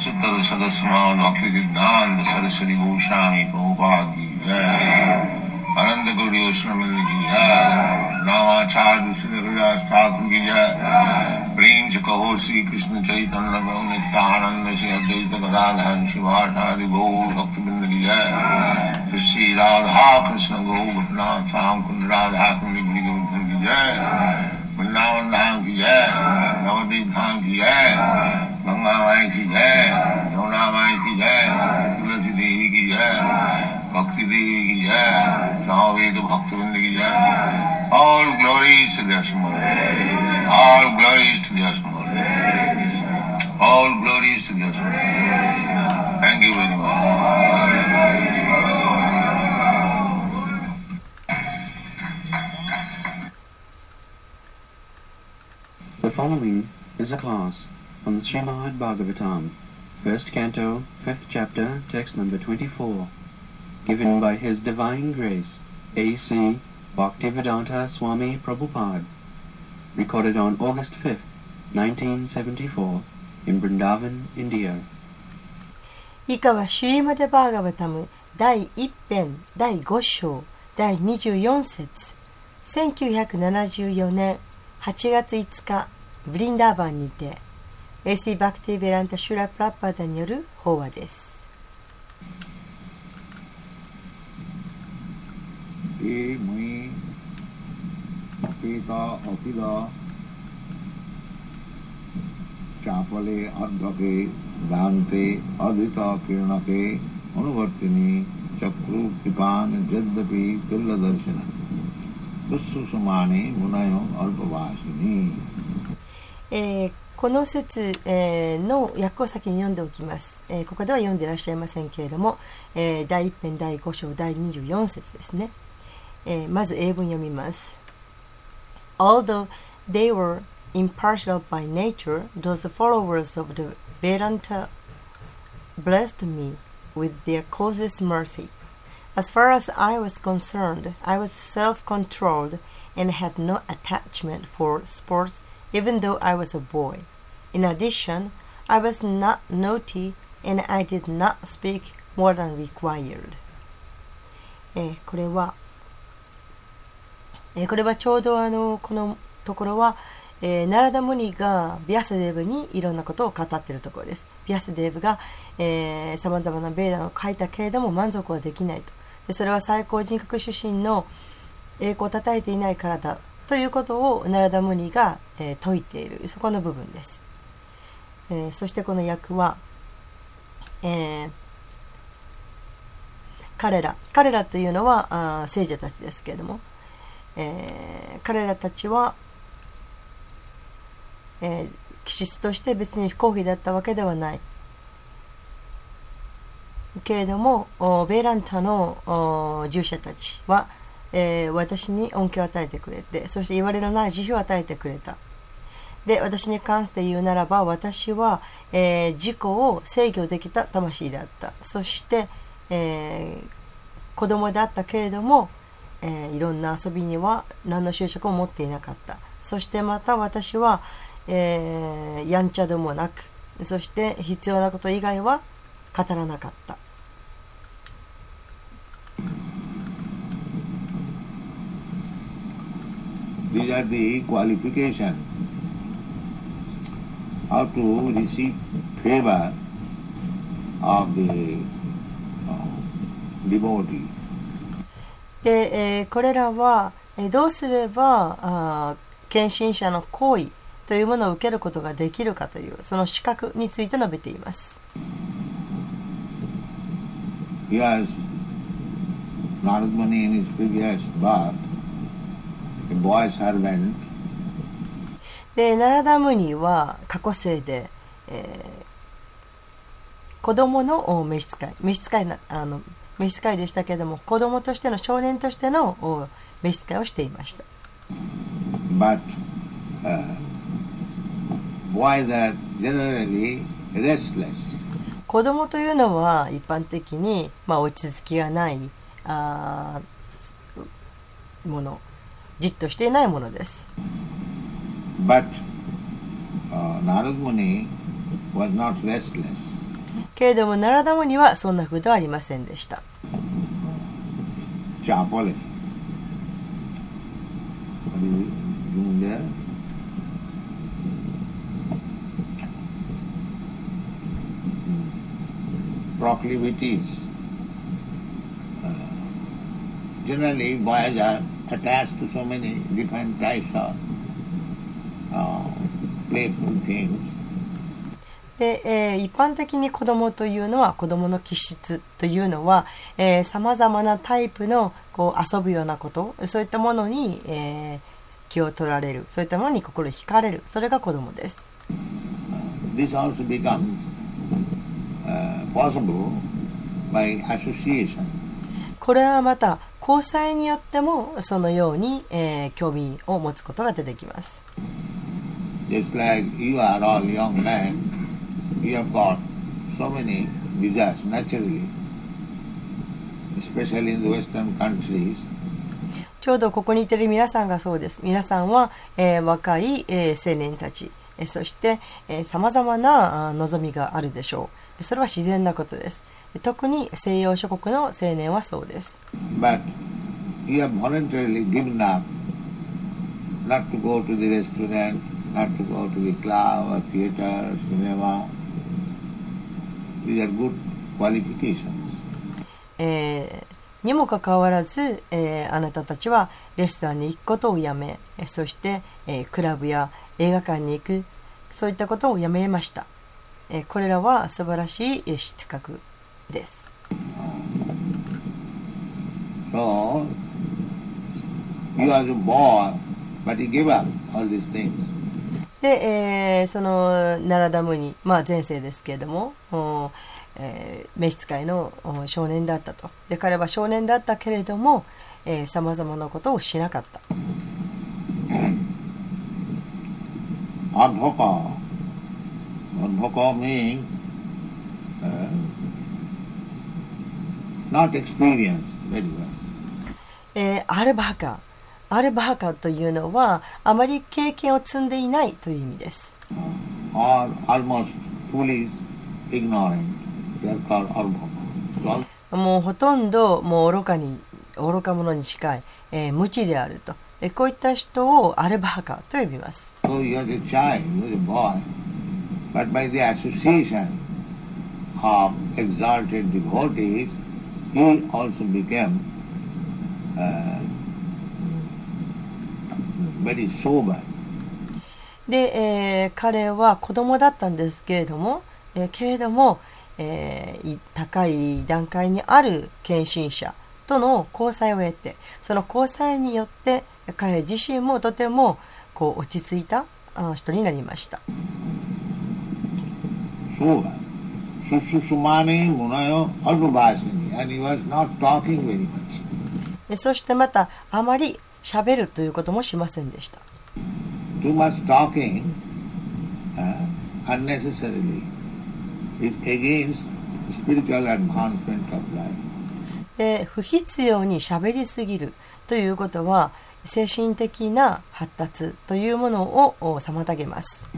सत्तर सदस्यमान भक्ति सिद्धांत सरस्वती गोस्वामी प्रभुपाद की जय आनंद गौरी वैष्णव की जय रामाचार्य श्री हरिदास ठाकुर की जय प्रेम से कहो श्री कृष्ण चैतन्य प्रभु नित्यानंद श्री अद्वैत गदाधर शिवाठादि गौर भक्त बिंद की जय श्री श्री राधा कृष्ण गौ भटनाथ श्याम कुंड राधा कुंड गोवर्धन की जय Bundan ondan güzel, Navadin'den güzel, Gangavay güzel, Yonavay güzel, Tulasi Devi güzel, Bhakti Devi güzel, Rahaveda Bhaktivinoda güzel. All glories to the Ashmara. All glories to the Ashmara. All glories to the Ashmara. Thank you very much. The following is a class on the Srimad Bhagavatam, first canto, fifth chapter, text number 24, given by His Divine Grace, A.C. Bhaktivedanta Swami Prabhupada, recorded on August 5th, 1974, in Vrindavan, India. 以下はシュリマデバーガバタム第1編第5章第24節1974年8月5日ブリンダーバンにて AC バクティベランタシュラプラッパダによる法話です。えむいアペタアピラチャパレアンダケダンテアディタキルナケアヌバティニチャクルピパンジェダピピラダルシナ。दुस्सुसुमाने मुनयो अल्पवासिनी えーこの説、えーの訳を先に読んでおきます、えーここでは読んでいらっしゃいませんけれども、えー第1編第5章第24節ですね、えーまず英文読みます Although they were impartial by nature, those followers of the Vedanta blessed me with their causeless mercy. As far as I was concerned, I was self controlled and had no attachment for sports, even though I was a boy. In addition, I was not naughty and I did not speak more than required. えーこれはえーこれはちょうどあのこのところは、えーナラダムニがビアスデーブにいろんなことを語っているところです。ビアスデーブがさまざまなベーダを書いたけれども満足はできないと。でそれは最高人格出身の栄光をたたえていないからだということをナラダムニが、えー説いている。そこの部分です。えーそしてこの役は、えー彼ら。彼らというのはあ聖者たちですけれども、え彼らたちは、えー気質として別に不公平だったわけではない。けれどもおベーランタのお従者たちは、えー私に恩恵を与えてくれてそして言われのない慈悲を与えてくれた。で私に関して言うならば私は、えー自己を制御できた魂であった。そして、えー子供であったけれども、えーいろんな遊びには何の就職も持っていなかった。そしてまた私は、えーやんちゃでもなくそして必要なこと以外は語らなかった。These are the qualification how to receive favor of the uh, devotee. で、えーこれらは、えーどうすればあー献身者の行為というものを受けることができるかというその資格について述べています。Has Narad Muni in his previous birth, でナラダムニは過去生で、えー子供のお召使い召使いなあの召使いでしたけれども子供としての少年としてのお召使いをしていました。but uh, boys are generally restless? 子供というのは一般的に、まあ、落ち着きがないあーものじっとしていないものです。But uh, Narad Muni was not restless. けれども、ナラダムにはそんな風ではありませんでした。Hmm. Proclivities. Uh, generally, boys are attached to so many different types of uh, playful things. で、えー一般的に子供というのは子供の気質というのはさまざまなタイプのこう遊ぶようなことそういったものに、えー気を取られるそういったものに心惹かれるそれが子供です。This also becomes uh, possible by association. これはまた交際によってもそのように、えー興味を持つことが出てきます。Just like you are all young men, you have got so many desires naturally, especially in the Western countries. ちょうどここにいてる皆さんがそうです。皆さんは、えー若い、えー青年たち、えーそしてさまざまなあ望みがあるでしょう。それは自然なことです。特に西洋諸国の青年はそうです。にもかかわらず、えー、あなたたちはレストランに行くことをやめそして、え、クラブや映画館に行くそういったことをやめました、え、これらは素晴らしい質格。です。So, you are a boy, but you give up all these things. で、えーそのナラダムに、まあ、前世ですけれども、おえー召使いのお少年だったとで彼は少年だったけれどもさまざまなことをしなかった Adhoka. Adhoka means uh, not experienced very well. えー、アルバーカアルバーカというのはあまり経験を積んでいないという意味です。もうほとんどもう愚,かに愚か者に近い、えー、無知であるとえこういった人をアルバーカと呼びます。So で、彼は子供だったんですけれども、え、けれども、え、高い段階にある献身者との交際を得てその交際によって彼自身もとてもこう落ち着いたあ人になりました。そしてまたあまりしゃべるということもしませんでした。で不必要にしゃべりすぎるということは精神的な発達というものを,妨げます。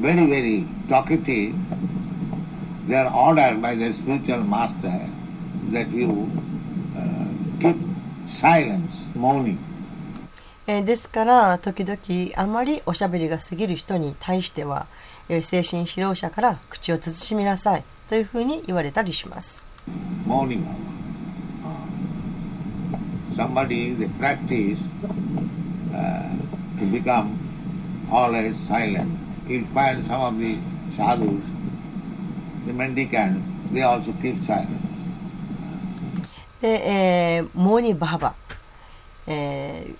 Very, very talkative, they are ordered by their spiritual master that you uh, keep silence, moaning. えーですから時々あまりおしゃべりが過ぎる人に対しては、えー精神指導者から口を慎みなさいというふうに言われたりします。moaning. Somebody they practice uh, to become always silent. You'll find some of the sadhus, the mendicants, they also keep silent. で、えーモーニバハバ、えー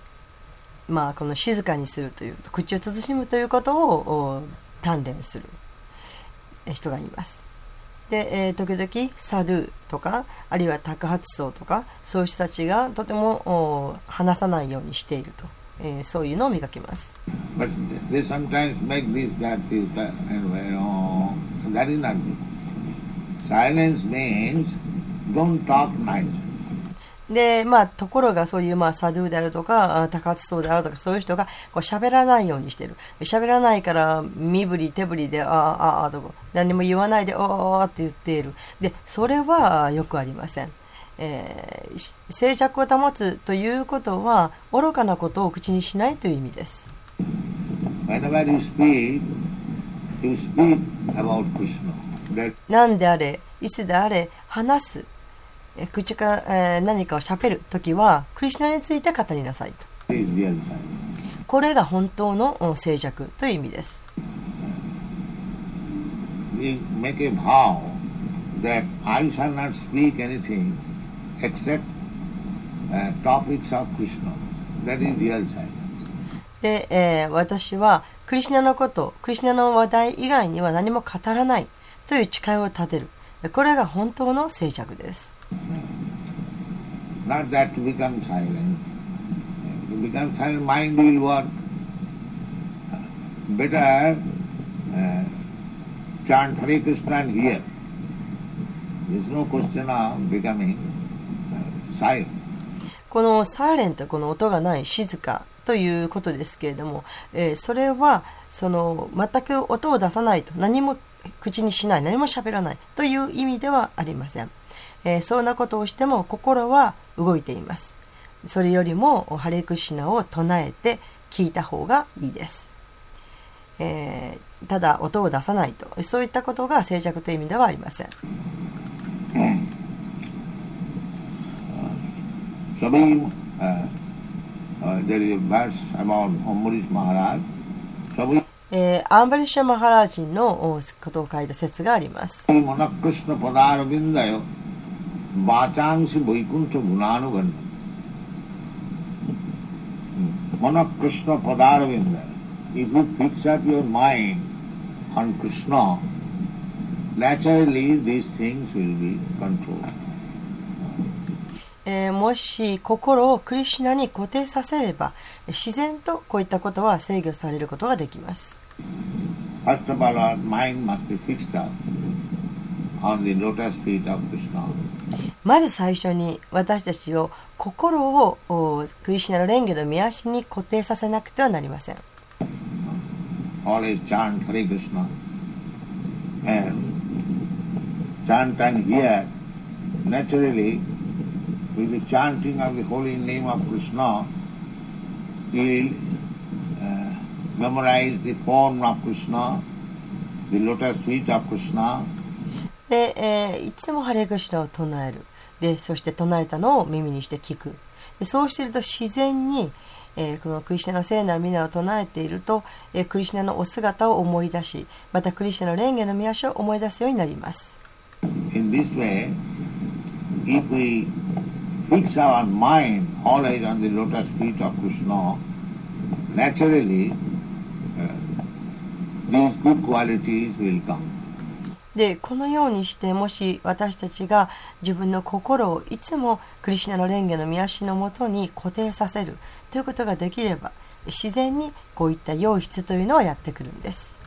まあこの静かにするという口を慎むということを鍛錬する人がいます。で、えー時々サドゥとかあるいは托発層とかそういう人たちがとても話さないようにしていると、えーそういうのを見かけます。But they sometimes make this, that, this, that, and well, oh, that is not good. Silence means don't talk nonsense. でまあところがそういうまあサドゥであるとかあ高津層であるとかそういう人がこう喋らないようにしてる喋らないから身振り手振りであああああとか何も言わないでああって言っているでそれはよくありません、えー、静寂を保つということは愚かなことを口にしないという意味です。何であれ、いつであれ、話す、え口か、えー、何かをしゃべる時は、クリュナについて語りなさいと。これが本当の静寂という意味です。Except uh, topics of Krishna. That is real silence. で、えー私はクリシュナのこと、クリシュナの話題以外には何も語らないという誓いを立てる。これが本当の静寂です。Not that to become silent. To become silent, mind will work. Better uh, chant Hare Krishna and hear. There is no question of becoming uh. このサイレント、この音がない静かということですけれども、えーそれはその全く音を出さないと何も口にしない何も喋らないという意味ではありません、えーそんなことをしても心は動いています。それよりもハレクシナを唱えて聞いた方がいいです、えーただ音を出さないと。そういったことが静寂という意味ではありません。Sabi, uh, uh, there is a verse about Ambarish Maharaj. Sabi えーアンバリシャ・マハラージンのおことを書いた説があります。Manakrishna Padaravindayo. If you fix up your mind on Krishna, naturally these things will be controlled. えー、もし心をクリシナに固定させれば自然とこういったことは制御されることができます。まず最初に私たちを心をクリシナの蓮華の見足に固定させなくてはなりません。Always with the chanting of the holy name of Krishna, he will uh, memorize the form of Krishna, the lotus feet of Krishna, で、えーいつもハレクシナを唱えるでそして唱えたのを耳にして聞くでそうしていると自然に、えーこのクリシナの聖なる皆を唱えていると、えークリシナのお姿を思い出しまたクリシナの蓮華の御足を思い出すようになります In this way, if we fix our mind always on the lotus feet of Krishna, naturally uh, these good qualities will come. でこのようにしてもし私たちが自分の心をいつもクリシナの蓮華の御足のもとに固定させるということができれば自然にこういった良質というのはやってくるんです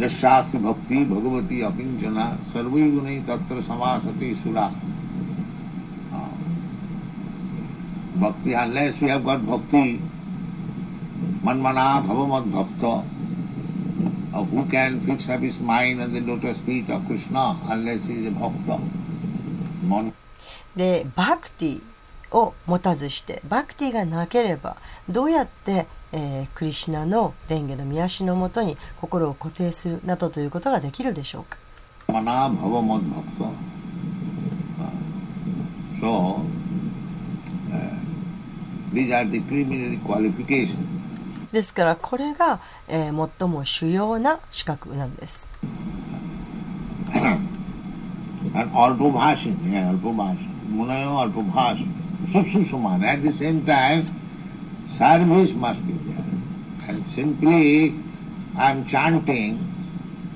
akinchana sarvai gunai tatra samasati sura. Uh, భక్తి unless we have got で、バクティを持たずして、バクティがなければ、どうやって、えー、クリシナの蓮華の見足のもとに心を固定するなどということができるでしょうか？マナーバババ these are the preliminary qualifications. ですからこれが、えー最も主要な資格なんです and Alpabhashin, yeah, Alpabhashin. Munayo Alpabhashin. Sususuman. At the same time, service must be there. And simply, I am chanting,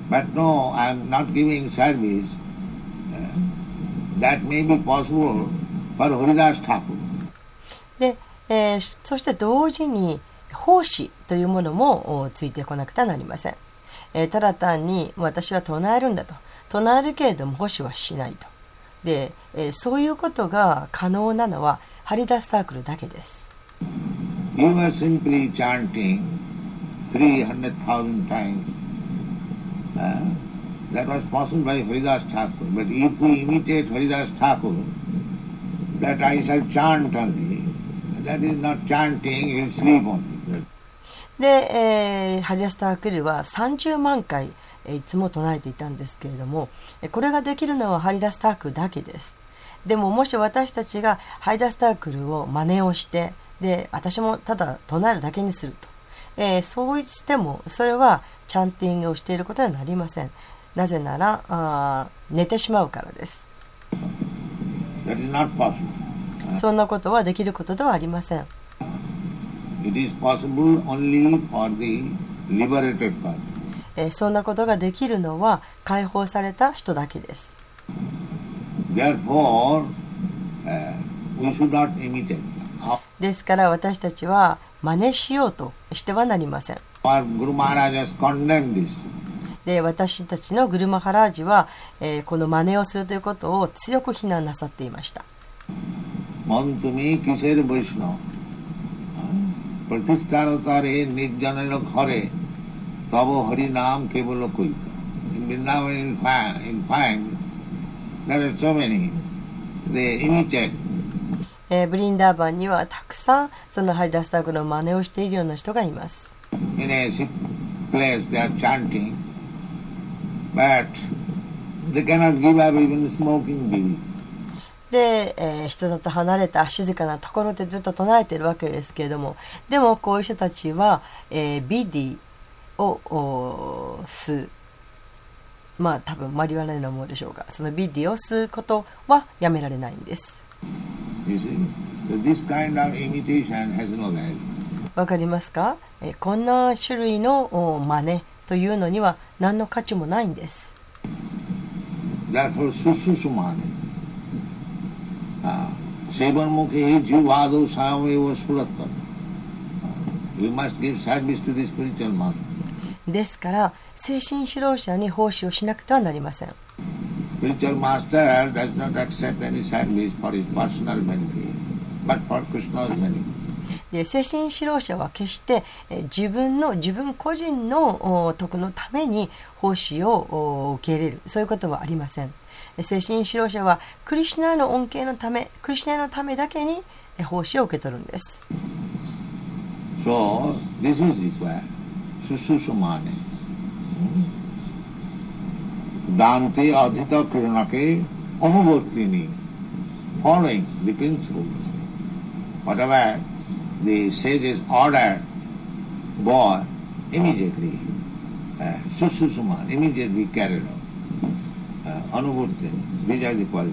but no, I am not giving service. uh, that may be possible for Haridas Thakur. で、 えーそして同時に奉仕というものもついてこなくてはなりません、えーただ単に私は唱えるんだと唱えるけれども奉仕はしないとで、えーそういうことが可能なのはハリダスタークルだけです You are simply chanting 300,000 times. Uh, that was possible by Haridas Thakur. But if we imitate Haridas Thakur, that I shall chant only, で、えーハリダスタークルは30万回、えいつも唱えていたんですけれどもこれができるのはハリダスタークルだけです。でももし私たちがハリダスタークルを真似をしてで私もただ唱えるだけにすると、えーそうしてもそれはチャンティングをしていることにはなりません。なぜならあ寝てしまうからです。そんなことはできることではありません。そんなことができるのは解放された人だけです。ですから私たちは真似しようとしてはなりません。で私たちのグルマハラージはこの真似をするということを強く非難なさっていました。মন্ত মে কিসের বৈষ্ণব প্রতিষ্ঠার তারে নির্জনের ঘরে তব হরি নাম কেবল えー、ブリンダーバンにはたくさんそのハリダスタグの真似をしているような人がいます。で、えー人里離れた静かなところでずっと唱えているわけですけれどもでもこういう人たちは、えービディをお吸うまあ多分マリワナのものでしょうがそのビディを吸うことはやめられないんです.わかりますか、えーこんな種類のお真似というのには何の価値もないんです Therefore. Uh, शैवन्मुखी जीव आदौ स्वयमेव स्फुरत्वम् ですから精神指導者に奉仕をしなくてはなりません。精神指導者は決して自分の自分個人の得のために奉仕を受け入れる。そういうことはありません。精神指導者はクリシュナの恩恵のためクリシュナのためだけに奉仕を受け取るんです So, this is required. Sususumane. Dante Adhita Kiranake Anuvartini. Following the principles. Whatever the sages order, boy, immediately, uh, Sususumane, immediately carried out. Uh, Anuvartini. These are the qualities.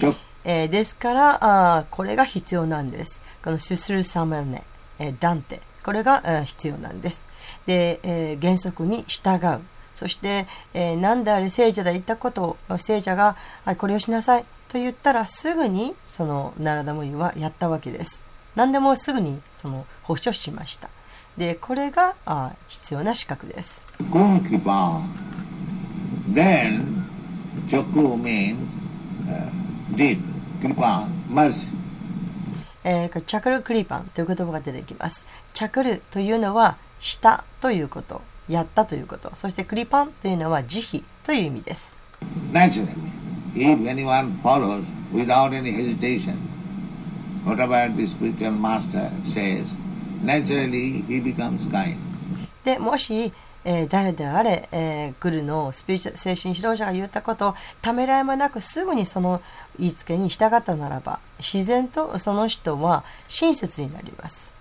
So, えーですからあこれが必要なんです。このシュスルサマネ、えーダンテ。これが、えー必要なんです。で、えー原則に従う。そして、えーなんであれ聖者が言ったことを聖者が、はい、これをしなさい。と言ったらすぐにそのナラダムリはやったわけです。何でもすぐにその保証しました。でこれがあ必要な資格です。チョクมメン、ディープ、クปานมัสえ、チャクルクリパンという言葉が出てきます。チャクルというのはしたということ、やったということ、そしてクリパンというのは慈悲という意味です。で、もし、えー、誰であれ、えー、グルのスピーチ精神指導者が言ったことをためらいもなくすぐにその言いつけに従ったならば自然とその人は親切になります。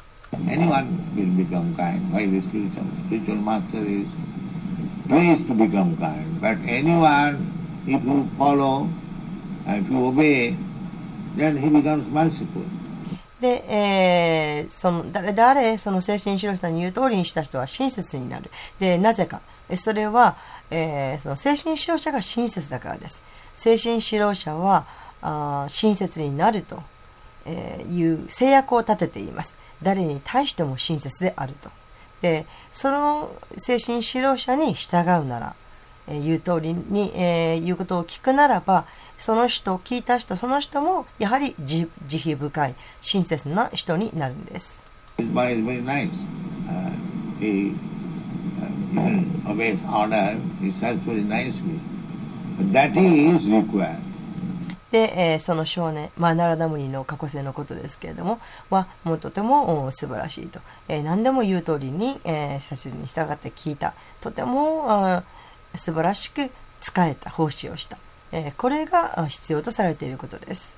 で、えーその誰であれその精神指導者に言う通りにした人は親切になる。で、なぜか。それは、えーその精神指導者が親切だからです。精神指導者はあ親切になると、えいう制約を立てています。誰に対しても親切であると。で、その精神指導者に従うなら、えー言う通りに、えー言うことを聞くならば、その人、聞いた人、その人もやはり慈慈悲深い、親切な人になるんです。His boy is very nice. Uh, he uh, obeys order, he serves very nicely. But that is required. で、えーその少年、まあ、ナラダムニの過去性のことですけれども、はもうとてもお素晴らしいと。えー何でも言う通りに、えー、写真に従って聞いた。とても素晴らしく使えた、奉仕をした。えー、これが必要とされていることです。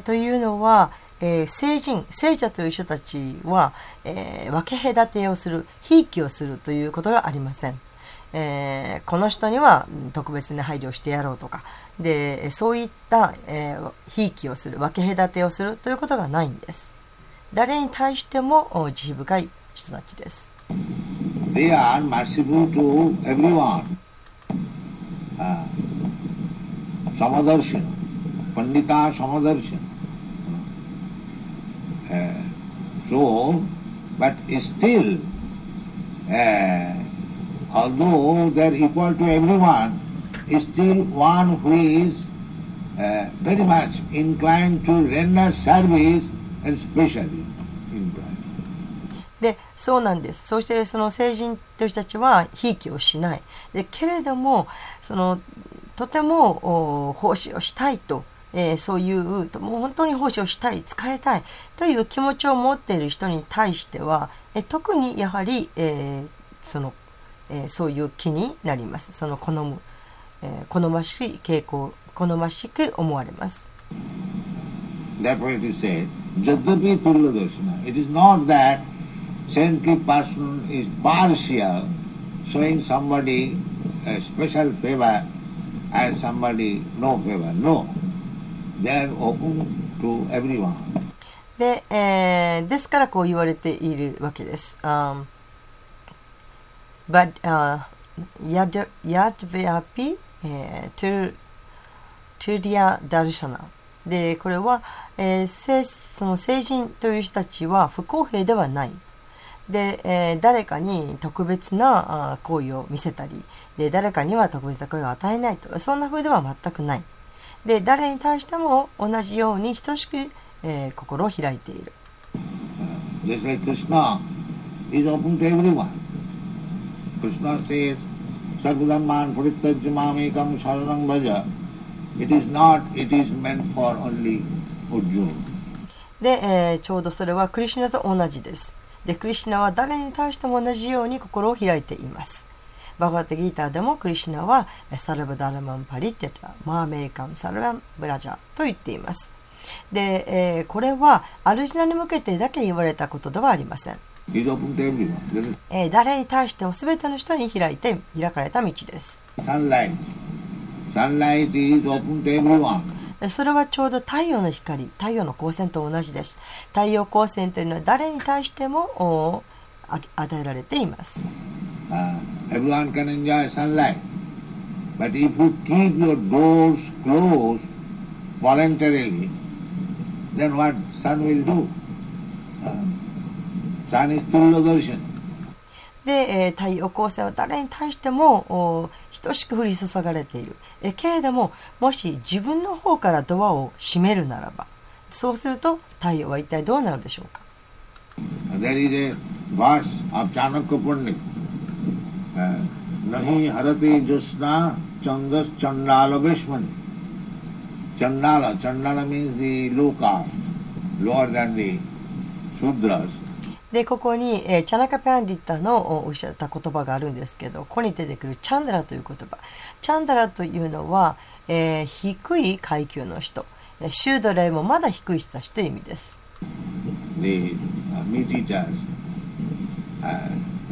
というのは、えー聖人聖者という人たちは、えー分け隔てをするひいきをするということがありません、えーこの人には特別に配慮してやろうとかでそういったひいきをする分け隔てをするということがないんです誰に対しても慈悲深い人たちです they are merciful to everyone. Uh, samadarshan. Pandita Samadarshina. Uh, so, but still, uh, although they are equal to everyone, still one who is uh, very much inclined to render service and specially inclined. でそうなんですそしてその成人という人たちはひいきをしないでけれどもそのとても奉仕をしたいと、えーそういうもう本当に奉仕をしたい使いたいという気持ちを持っている人に対しては、え特にやはり、えーそのえーそういう気になりますその好む、えー好ましい傾向好ましく思われます Therefore it is said, Jadapi Tulya Darshana. It is not that saintly person is partial, showing somebody a special favor and somebody no favor. No. They are open to everyone. で、えーですからこう言われているわけです。Um, but、uh, Yad Yadvyapi、uh, to Turya Darshana でこれは、えー、聖その聖人という人たちは不公平ではない。で、えー誰かに特別な行為を見せたりで誰かには特別な行為を与えないとそんな風では全くない。で誰に対しても同じように等しく、えー、心を開いている。で、えー、ちょうどそれはクリシナと同じです。で、クリシナは誰に対しても同じように心を開いています。バガバタギーターでもクリシュナはえサルバダラマンパリテタ、マーメイカムサルランブラジャと言っています。で、えーこれはアルジナに向けてだけ言われたことではありません。えー誰に対しても全ての人に開いて開かれた道です。それはちょうど太陽の光、太陽の光線と同じです。太陽光線というのは誰に対しても与えられています。Uh, everyone can enjoy sunlight. But if you keep your doors closed voluntarily, then what sun will do? Uh, sun is Tulladarshan. で、えー太陽光線は誰に対してもお等しく降り注がれている。えけれども、もし自分の方からドアを閉めるならば、そうすると太陽は一体どうなるでしょうか There is a verse of Chanakya. でここに、えー、チャナカ・ペアンディッタのおっしゃった言葉があるんですけどここに出てくるチャンダラという言葉。チャンダラというのは、えー、低い階級の人。シュードレイもまだ低い人たちという意味です。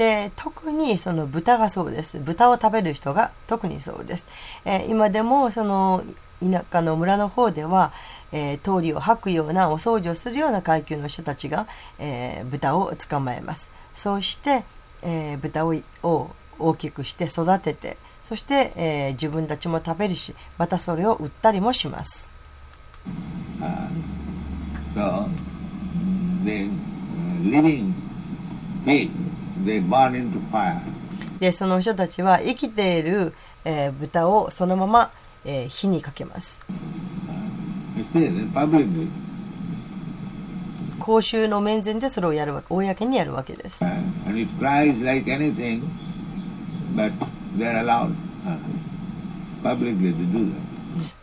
で特にその豚がそうです。豚を食べる人が特にそうです、えー今でもその田舎の村の方では、えー通りを吐くようなお掃除をするような階級の人たちが、えー豚を捕まえます。そうして、えー豚を大きくして育ててそして、え自分たちも食べるしまたそれを売ったりもします。Uh, so, pig they burn into fire. でその人たちは生きている、えー豚をそのまま、えー火にかけます.公衆の面前でそれをやるわけ公にやるわけです。Uh, and it cries like anything, but they're allowed uh, publicly to do that.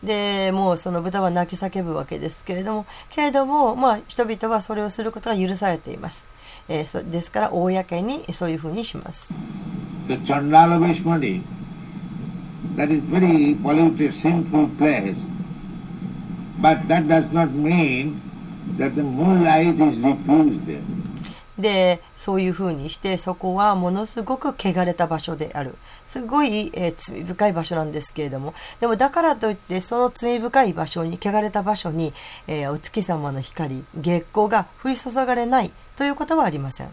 でもうその豚は泣き叫ぶわけですけれどもけれども、まあ、人々はそれをすることが許されています、えーそですから公にそういうふうにします、So Chandala Vishmani, that is very polluted, sinful place. But that does not mean that the moonlight is refused there. でそういうふうにしてそこはものすごく汚れた場所であるすごい、えー罪深い場所なんですけれどもでもだからといってその罪深い場所に汚れた場所に、えーお月様の光月光が降り注がれないということはありません。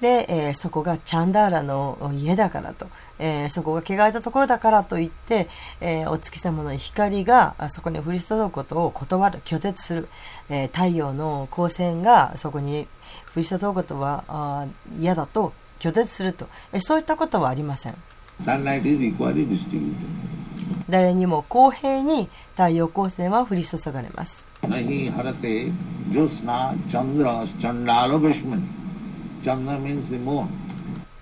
で、えー、そこがチャンダーラの家だからと。えーそこが汚れたところだからといって、えーお月様の光があそこに降り注ぐことを断る拒絶する、えー太陽の光線がそこに降り注ぐことは嫌だと拒絶すると、えーそういったことはありません.誰にも公平に太陽光線は降り注がれます.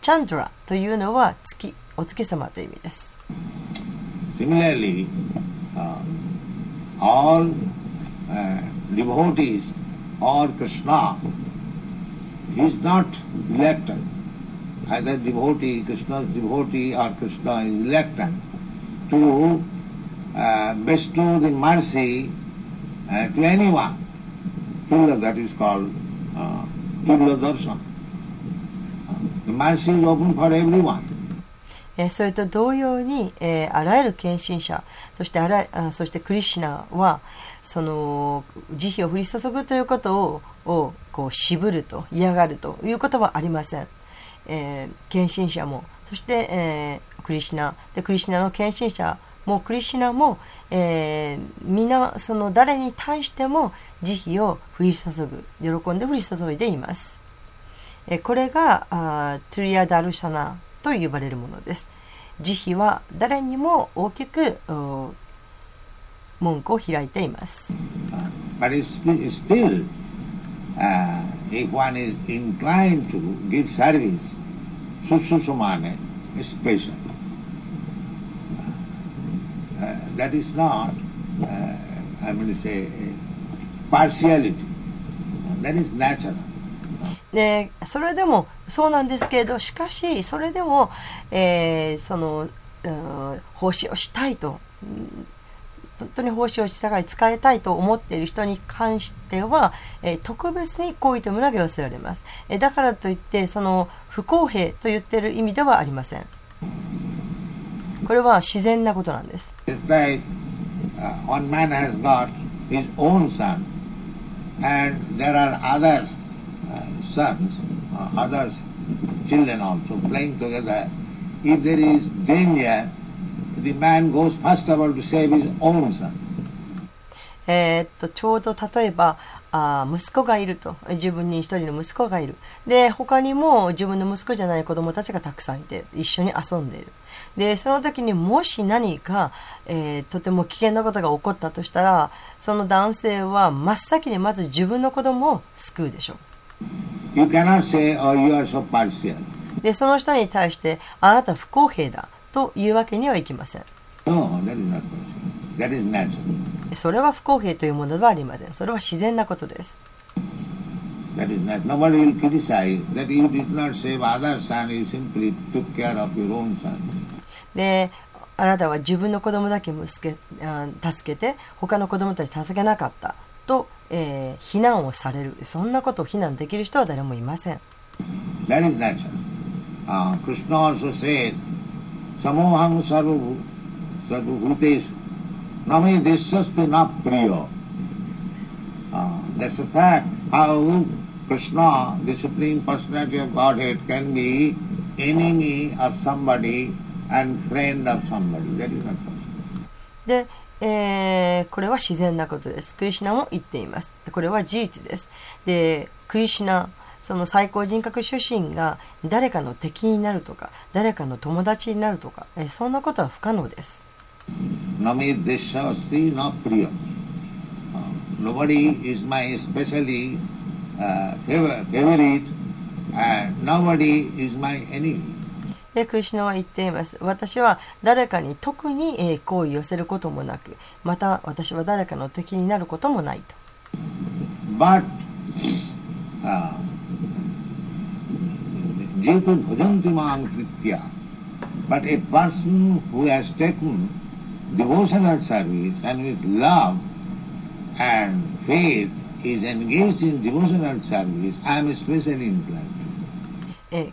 チャンドラというのは月お月様という意味です Similarly, uh, all uh, devotees or Krishna, he is not reluctant. Either devotee, Krishna's devotee or Krishna is reluctant to uh, bestow the mercy uh, to anyone. Tulla, that is called uh, Tulla Darshan. The mercy is open for everyone. えそれと同様に、えーあらゆる献身者そしてあらあそしてクリシナはその慈悲を降り注ぐということををこう渋ると嫌がるということはありません、えー献身者もそして、えークリシナ。でクリシナの献身者もクリシナも、えー皆その誰に対しても慈悲を降り注ぐ。喜んで降り注いでいます。えこれがあトゥリア・ダルシャナと呼ばれるものです。慈悲は誰にも大きく文句を開いています。That is. でそれでもそうなんですけれどしかしそれでも、えーその、うん奉仕をしたいと。本当に奉仕をしたい使いたいと思っている人に関しては、えー特別に好意というものが寄せられます、えーだからといってその不公平と言っている意味ではありません。これは自然なことなんです。It's sons, uh, others, children also playing together. If there is danger, the man goes first of all to save his own son. えっとちょうど例えばあ息子がいると自分に一人の息子がいるで他にも自分の息子じゃない子供たちがたくさんいて一緒に遊んでいるでその時にもし何か、えーとても危険なことが起こったとしたらその男性は真っ先にまず自分の子供を救うでしょうで、その人に対して、あなた不公平だというわけにはいきません。No, それは不公平というものではありません。それは自然なことです。で、あなたは自分の子供だけ助け,助けて、他の子供たち助けなかった。と、え、避難をされる。そんなことを避難できる人は誰もいません。でえーこれは自然なことですクリシナも言っていますこれは事実ですでクリシナその最高人格出身が誰かの敵になるとか誰かの友達になるとか、えーそんなことは不可能です Name desyaste na priya. Uh, nobody is my specially uh, favor, favorite and nobody is my enemy. でクリシナは言っています。私は誰かに特に好意を寄せることもなくまた私は誰かの敵になることもないと。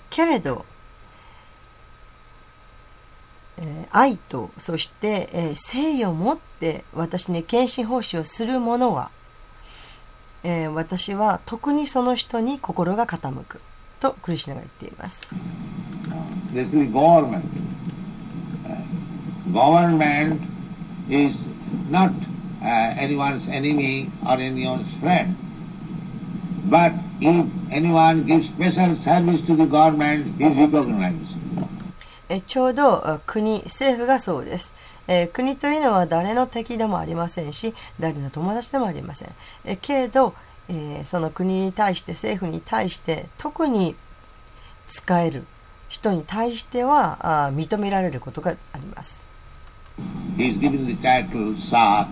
けれどえー愛とそして、えー誠意を持って私に献身奉仕をする者は、えー私は特にその人に心が傾くとクリシナが言っています。This is government. Government is not anyone's enemy or anyone's friend. But if anyone gives special service to the government, he is recognized. えちょうどあ国政府がそうです、えー国というのは誰の敵でもありませんし誰の友達でもありません、えけれど、えーその国に対して政府に対して特に使える人に対してはあ認められることがあります。He is given the title SAT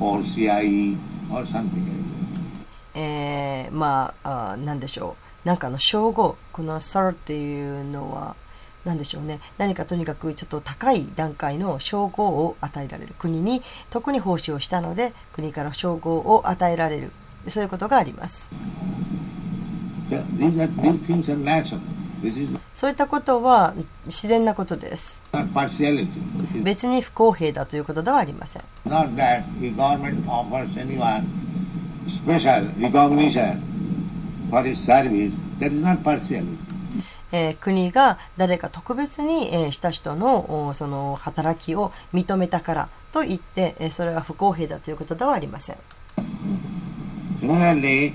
or CIE or something like that. えーまああ何でしょう。なんかの称号。このサルっていうのは何でしょうね。何かとにかくちょっと高い段階の称号を与えられる国に特に奉仕をしたので国から称号を与えられる。そういうことがあります。そういったことは自然なことです。別に不公平だということではありませんえー国が誰か特別に、えーした人のその働きを認めたからといって、えーそれは不公平だということではありません。Similarly,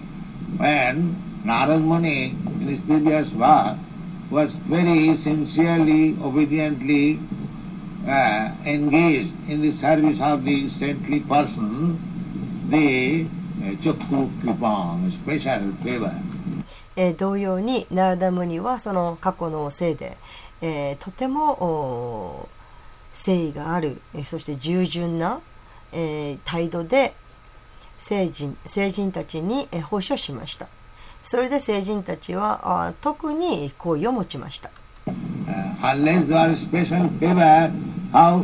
when Narad Muni in his previous birth was very sincerely, obediently uh, engaged in the service of the saintly person, the uh, Chakku Kripam, special favor, え、同様にナラダムニはその過去のせいで、え、とても誠意がある、そして従順な、え、態度で成人,成人たちに、えー、保証しましたそれで成人たちは特に好意を持ちました How.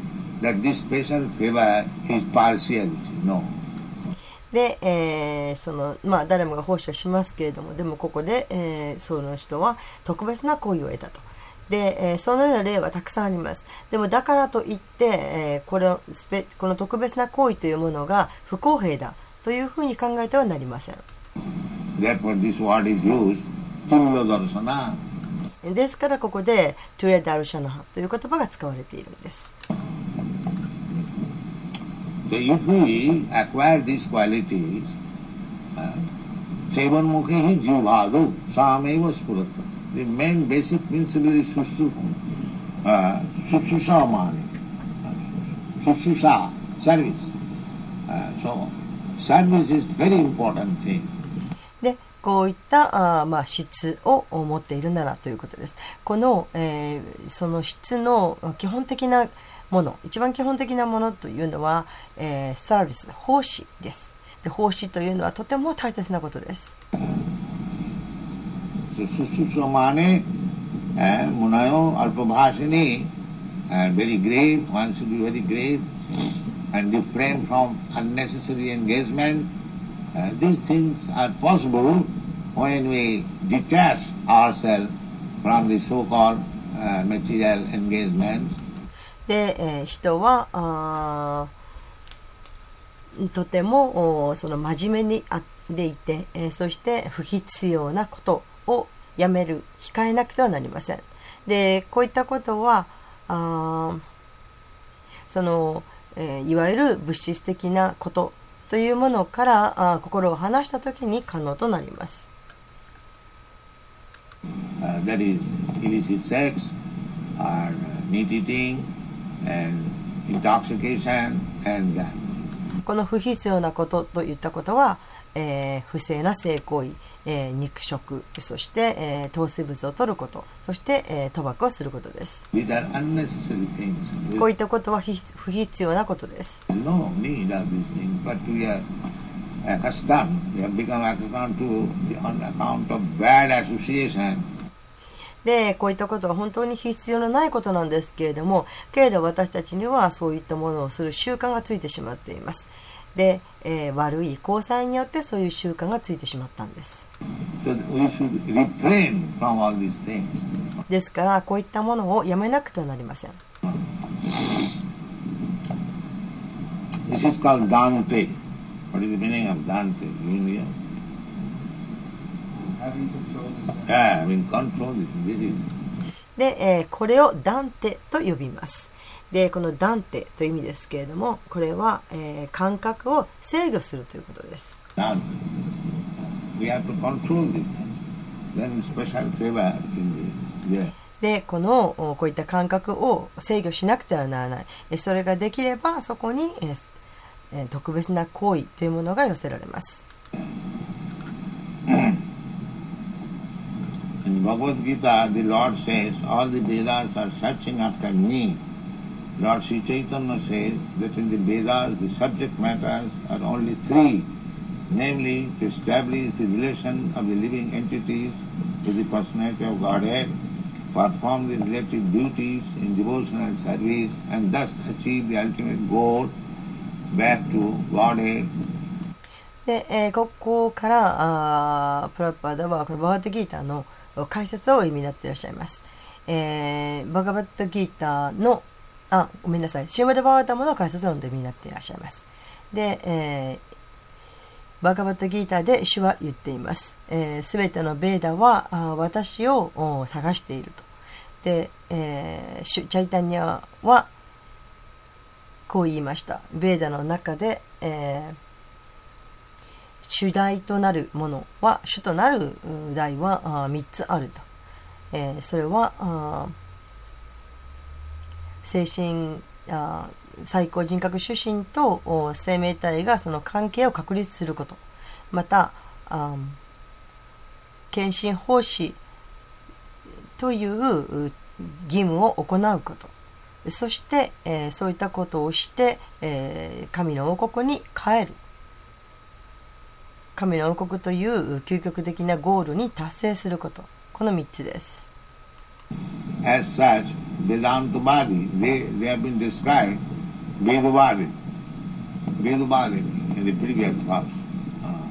that this special favor is partiality. No. で、えーそのまあ誰もが奉仕をしますけれどもでもここで、えーその人は特別な行為を得たと。で、えーそのような例はたくさんあります。でもだからといって、えーこれをスペこの特別な行為というものが不公平だというふうに考えてはなりません。Therefore this word is used, Tulya Darsana. ですからここでトゥレダルシャナハという言葉が使われているんです。So if we acquire these qualities, uh, Sevan Mukhe hi jivadu sameva spurata. The main basic principle is Sushusha mani. Sususha, service. So, service is very important thing. でこういったあ、まあ、質を持っているならということです。この、えーその質の基本的なもの一番基本的なものというのは、えーサービス奉仕です。で奉仕というのはとても大切なことです。very grave, one should be very great, and refrain from unnecessary engagement. Uh, these things are possible when we detach ourselves from the so-called uh, material engagement. で、えー人はあとてもその真面目にあでいて、えーそして不必要なことをやめる控えなくてはなりません。でこういったことはあその、えーいわゆる物質的なことというものからあ心を離した時に可能となります。Uh, この不必要なことといったことは、えー、不正な性行為、えー、肉食、そして、えー、糖水物を取ること、そして、えー、賭博をすることです。こういったことは不必要なことです。でこういったことは本当に必要のないことなんですけれどもけれど私たちにはそういったものをする習慣がついてしまっていますで、えー悪い交際によってそういう習慣がついてしまったんですですからこういったものをやめなくてはなりません This is called Dante. What is the meaning of Dante? You know? Having control is Yeah, I mean, control this. This is で、えーこれをダンテと呼びます。でこのダンテという意味ですけれどもこれは、えー感覚を制御するということです.でこのおこういった感覚を制御しなくてはならない。えそれができればそこにえーえー特別な行為というものが寄せられます In Bhagavad Gita, the Lord says, all the Vedas are searching after me. Lord Sri Chaitanya says that in the Vedas the subject matters are only three, namely to establish the relation of the living entities to the personality of Godhead, perform the relative duties in devotional service, and thus achieve the ultimate goal back to Godhead で、えーここからあープラッパーダはこのバガバットギーターの 解説をお読みになっていらっしゃいます。えーバガバットギーターのあごめんなさいシューマダバータムの解説をお読みになっていらっしゃいます。で、えーバガバットギーターで主は言っています。す、えー、べ、てのベーダはあ私を探していると。で、えーチャイタニアはこう言いました。ベーダの中で、えー主題となるものは主となる題は3つあると、えーそれは精神あ最高人格主神と生命体がその関係を確立すること。またあ献身奉仕というう義務を行うこと。そして、えーそういったことをして、えー神の王国に帰る。神の王国という究極的なゴールに達成することこの3つです As such, Vedantavadi, they, they have been described Vedavadi, Vedavadi in the previous verse. Uh,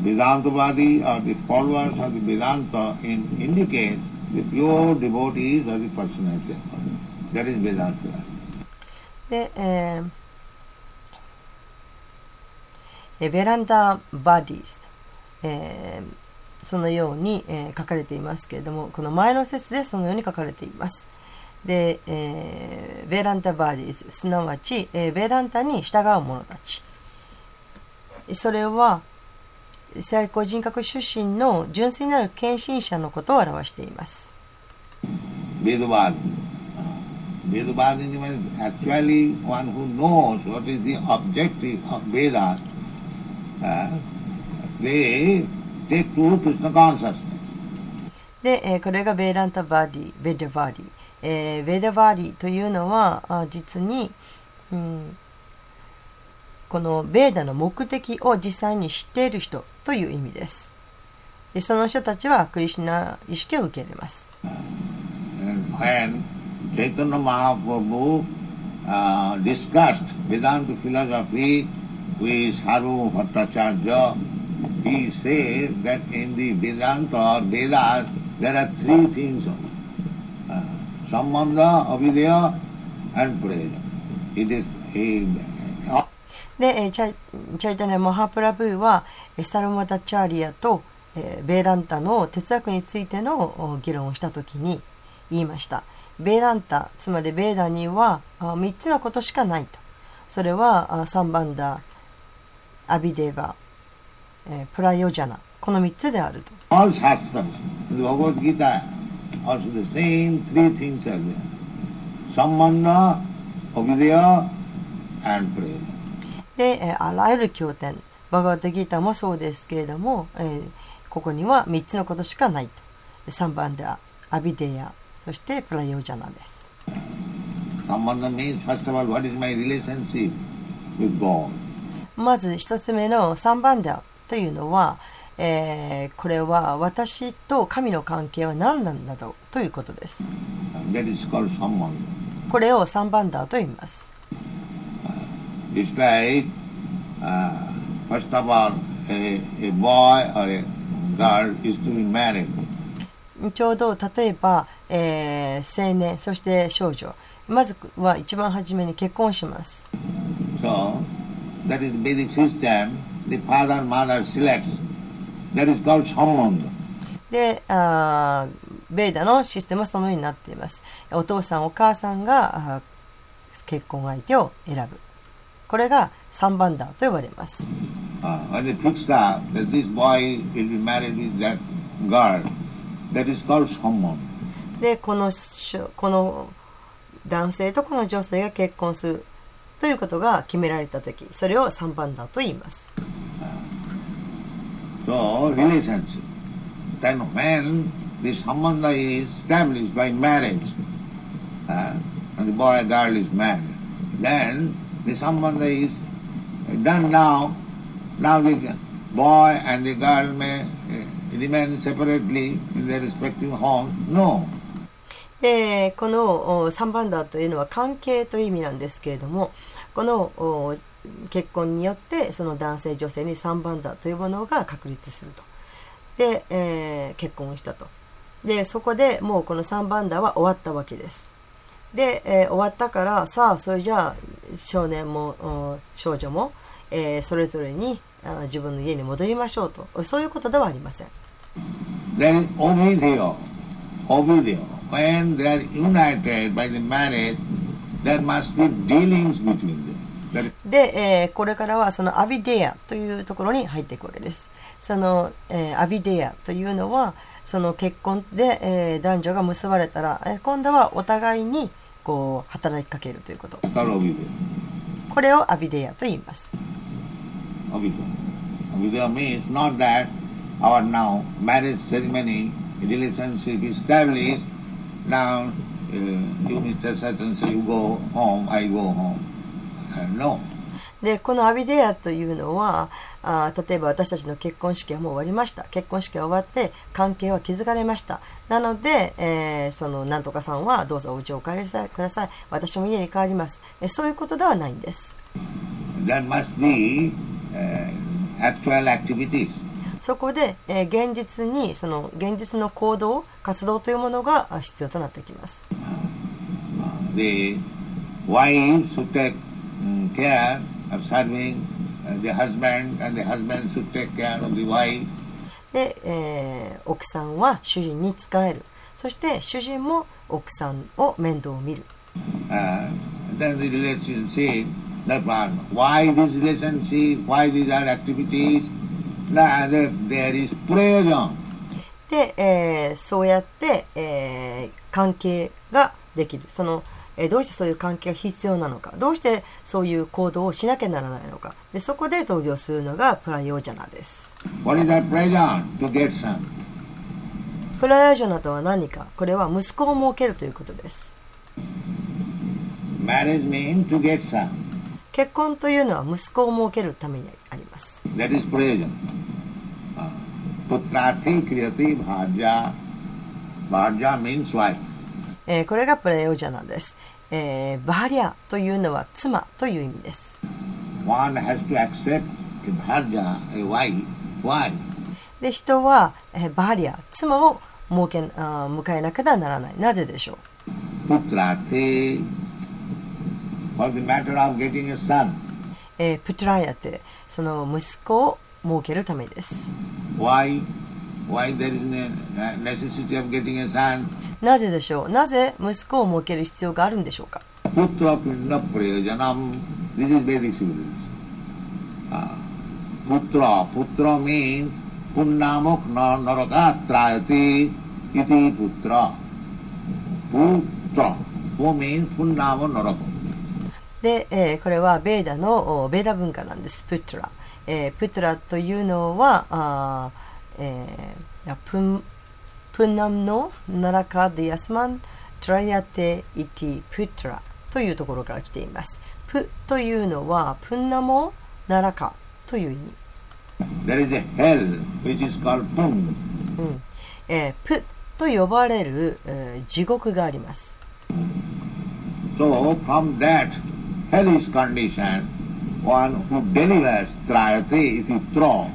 Vedantavadi or the followers of the Vedanta in, indicate the pure devotees of the personality. That is Vedanta. で、えーえベランダバディス、えーそのように、えー書かれていますけれどもこの前の説でそのように書かれていますで、えーベランタバディスすなわち、えーベランタに従う者たちそれは最高人格出身の純粋なる献身者のことを表しています Vedavadi. Vedavadi means actually one who knows what is the objective of Vedas. で、これがベイランタ・バーディベデ・バーディ、えー、ベデ・バーディというのはあ実に、うん、このベーダの目的を実際に知っている人という意味です。でその人たちはクリシナ意識を受け入れます・ with Saru Bhattacharya, he said that in the Vedanta or Vedas there are three things only. Uh, Sambandha, Avidya and Prema. It is a, で、チャチャイタネ・マハプラブーは、サルマダチャーリアと、ベーランタの哲学についての議論をしたときに言いました。ベーランタ、つまりベーダには3つのことしかないと。それはサンバンダ、アビデーバ、えー、プラヨジャナこの3つであると。で、えー、あらゆる経典バガータギータもそうですけれども、えー、ここには3つのことしかないと3番ではアビデヤそしてプラヨジャナです。サンバンダ means first of all what is my relationship with God? まず一つ目の3番ダというのは、えーこれは私と神の関係は何なんだろうということです。これを3番ダと言います。It's like, uh, first of all, a, a boy or a girl is to be married. ちょうど例えば、えー青年、そして少女。まずは一番初めに結婚します。So, that is Vedic system, the father, mother selects, that is called Shambhanga. で、ベーダのシステムはそのようになっています。お父さん、お母さんが結婚相手を選ぶ。これがサンバンダーと呼ばれます。で、この男性とこの女性が結婚するということが決められた時それを3番ダーと言います So, relationship. Then when this sambandha is established by marriage, uh, and the boy girl is married, then the sambandha is done now. Now the boy and the girl may uh, remain separately in their respective homes. No. でこのお3番ダーというのは関係という意味なんですけれどもこの結婚によってその男性女性に3番ダというものが確立すると。で、えー結婚したと。でそこでもうこの3番ダは終わったわけです。で、えー終わったからさあそれじゃあ少年も少女も、えーそれぞれにあ自分の家に戻りましょうと。そういうことではありません。Then で、えーこれからはそのアビデアというところに入っていくわけです。その、えーアビデアというのはその結婚で、えー男女が結ばれたら、えー今度はお互いにこう働きかけるということ。これをアビデアと言います。Ovideo. Ovideo means not that our now marriage ceremony, relationship established, now uh, you Mr. Such and so you go home, I go home. Uh, no. でこのアビデアというのはあー例えば私たちの結婚式はもう終わりました結婚式が終わって関係は築かれましたなので、えーそのなんとかさんはどうぞお家をお帰りください私も家に帰りますえそういうことではないんです There must be uh, actual activities. そこで、えー現実にその現実の行動活動というものがあ必要となってきます the wife should take mm, care of serving uh, the husband and the husband should take care of the wife. で、えー奥さんは主人に仕えるそして主人も奥さんを面倒を見る Uh, then the relationship, that one, why this relationship, why these are activities, There, is. で、えーそうやって、えー関係ができるその、えーどうしてそういう関係が必要なのかどうしてそういう行動をしなきゃならないのかでそこで登場するのがプラヨージャナです What is that prayojan? To get son? プラヨージャナとは何かこれは息子を設けるということです Marriage means to get son. 結婚というのは息子を設けるためにあります That is. पुत्रार्थी क्रियति भार्या भार्या means え、これがプレオジャナです、えー。バリアというのは妻という意味です。で人は、えー、バリア、妻をもうけあ迎えなけれならない。なぜでしょう？プトラヤテ、その息子を設けるためです。Why? Why there is a necessity of getting a son? なぜでしょうなぜ息子を設ける必要があるんでしょうか Putra pinna prayojanam. This is Vedic civilization. Ah. Putra. Putra means punnamok na narakatrayati iti putra. Putra. Who means punnamo naraka. で、えーこれはベーダのおベーダ文化なんですプトラ、えープトラというのはあー、えープンプンナムのナラカディアスマントラヤテイティプトラというところから来ていますプというのはプンナモナラカという意味 There is a hell which is called pun. えープと呼ばれる、えー地獄があります。So from that hellish condition, one who delivers trayate iti tra.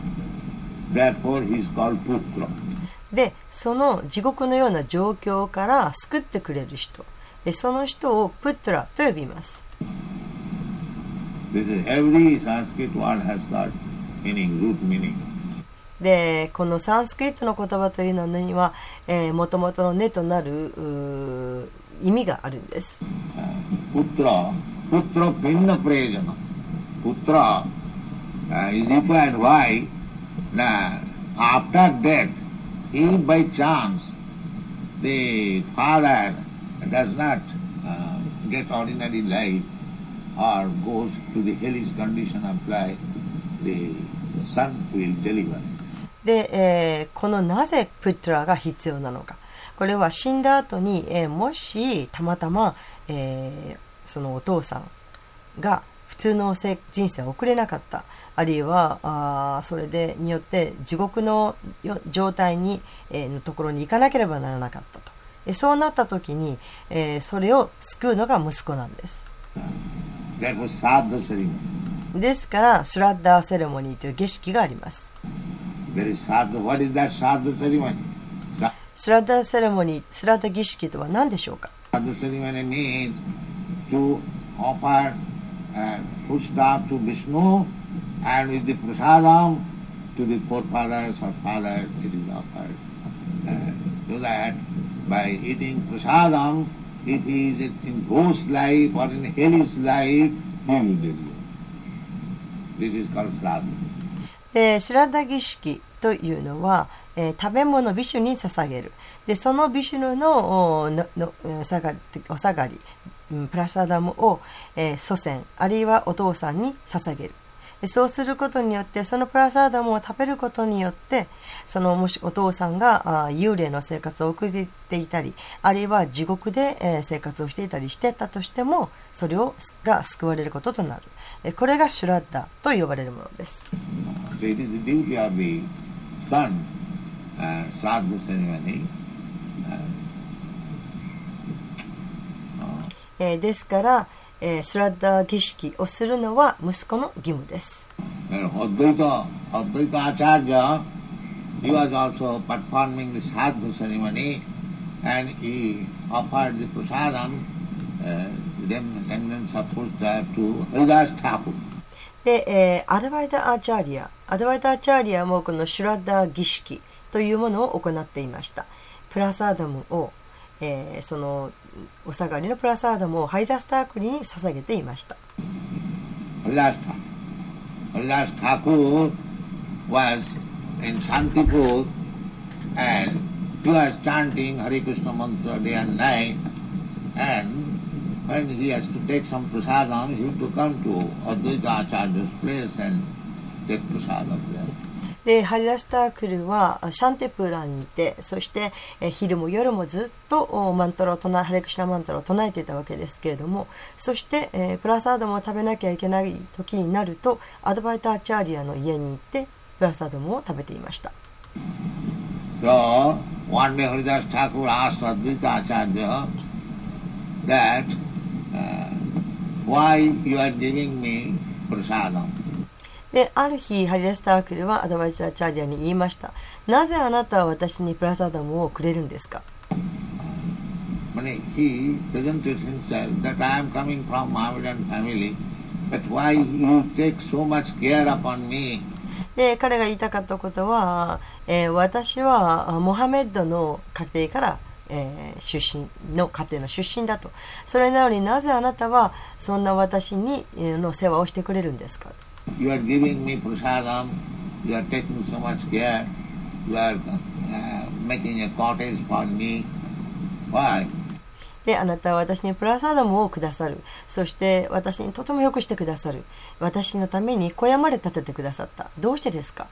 Therefore he is called putra. で、その地獄のような状況から救ってくれる人、えその人をプットラと呼びます。This is every Sanskrit word has got meaning, root meaning. で、このサンスクリットの言葉というのには、えー、元々の根となる意味があるんです。Putra putra pinna prayojana. Putra uh, is required why? Now, after death, if by chance the father does not uh, get ordinary life or goes to the hellish condition of life, the son will deliver. で、えーこのなぜプトラが必要なのかこれは死んだ後に、えーもしたまたま、えーそのお父さんが普通のせ人生を送れなかった。あるいはあーそれでによって地獄のよ状態に、えーのところに行かなければならなかったと。でそうなった時に、えーそれを救うのが息子なんです.ですからスラッダーセレモニーという儀式があります。スラッダーセレモニースラッダー儀式とは何でしょうか？To offer uh, foodstuff to Vishnu and with the prasadam to the forefathers or fathers it is offered. Uh, so that by eating prasadam, if he is in ghost life or in hellish life, he will deliver. This is called sadhu. でシュラダ儀式というのは、えー食べ物ビシュに捧げるでそのビシュのおののお下がりお下がりプラサダムを、えー祖先あるいはお父さんに捧げる。そうすることによってそのプラサダムを食べることによってそのもしお父さんが幽霊の生活を送っていたりあるいは地獄で、えー生活をしていたりしてたとしてもそれをが救われることとなる。えこれがシュラッダと呼ばれるものです。It is the duty of the son, uh, えー、ですから、えー、シュラッダー儀式をするのは息子の義務です。で、えー、アドバイダアーチャーリア、アドバイダーアーチャーリアもこのシュラッダー儀式というものを行っていました。プラサーダムを、えー、そのお下がりのプラサーダムをハイダスタークリに捧げていました。でハリダスタークルはシャンテプーランにいてそして昼も夜もずっとマントラを唱えハレクシナマントラを唱えていたわけですけれどもそして、プラサーダムを食べなきゃいけない時になるとアドバイターチャーリアの家に行ってプラサーダムを食べていました So, one day Haridas Thakur asked Advaita Acharya that uh, why you are giving me prasadam? である日ハリダスタークルはアドバイターチャーリアに言いました。なぜあなたは私にプラサーダムをくれるんですか？Mane, he presented himself that I am coming from Mohammedan family, but why you take so much care upon me? で彼が言いたかったことは、えー私はあモハメッドの家庭から、えー出身の家庭の出身だと。それなのになぜあなたはそんな私に、えーの世話をしてくれるんですか？You are giving me prasadam, you are taking so much care, you are uh, making a cottage for me. Why? であなたは私にプラサダムをくださるそして私にとてもよくしてくださる私のために小屋まで建ててくださったどうしてですか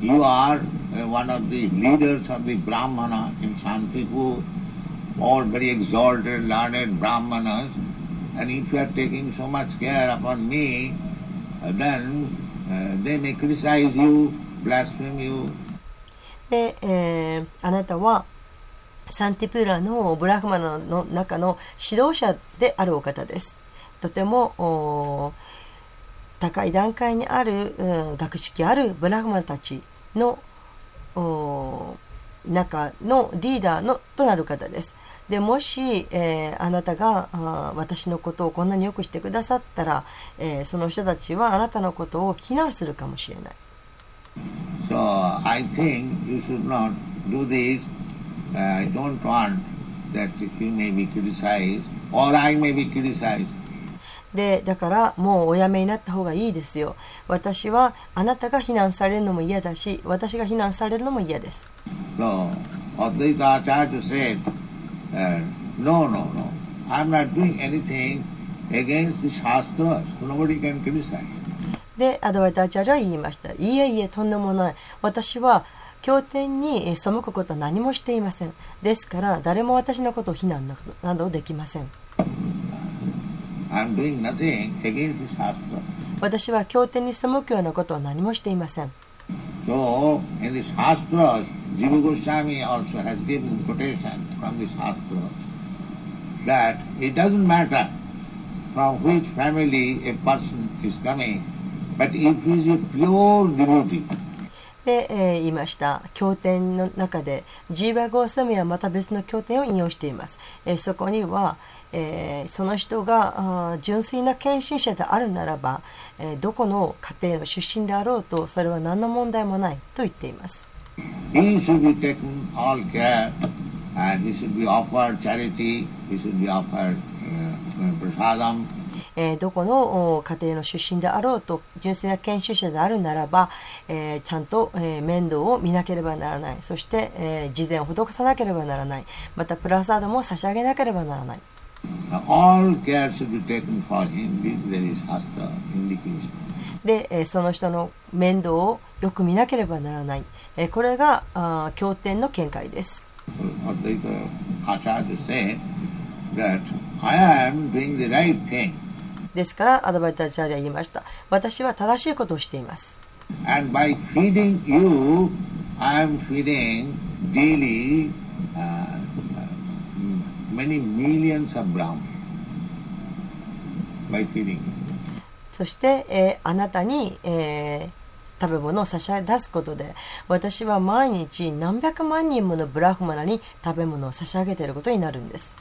You are uh, one of the leaders of the Brahmana in Santipur, all very exalted, learned Brahmanas, and if you are taking so much care upon me, then uh, they may criticize you, blaspheme you, で、えーあなたはサンティプーラのブラフマナの中の指導者であるお方です。とてもお高い段階にある、うん学識あるブラフマナたちのお中のリーダーのとなる方です。でもし、えーあなたがあー私のことをこんなによくしてくださったら、えーその人たちはあなたのことを非難するかもしれない。So I think you should not do this. Uh, I don't want that you may be criticized or I may be criticized. でだからもうおやめになった方がいいですよ私はあなたが非難されるのも嫌だし私が非難されるのも嫌です So, で、アドバイタージャルは言いました。いえいえ、とんでもない。私は経典に背くことは何もしていません。ですから、誰も私のことを非難などできません。私は経典に背くようなことは何もしていません。So, in the Shastras, Jiva Goswami also has given quotation from the Shastras that it doesn't matter from which family a person is coming, but if he is a pure devotee, で、えー言いました経典の中でジーバ・ゴーサミはまた別の経典を引用しています、えーそこには、えーその人が純粋な献身者であるならば、えーどこの家庭の出身であろうとそれは何の問題もないと言っています。He should be taken all care and he should be offered charity, he should be offered uh, prasadam, えーどこのお家庭の出身であろうと純粋な研修者であるならば、えーちゃんと、えー面倒を見なければならない。そして、えー、事前を施さなければならない。またプラサードも差し上げなければならないで、その人の面倒をよく見なければならない。これが経典の見解です。ですから、アドバイタチャリは言いました。私は正しいことをしています。You, daily, そして、えー、あなたに、えー、食べ物を差し出すことで私は毎日何百万人ものブラフマナに食べ物を差し上げていることになるんです。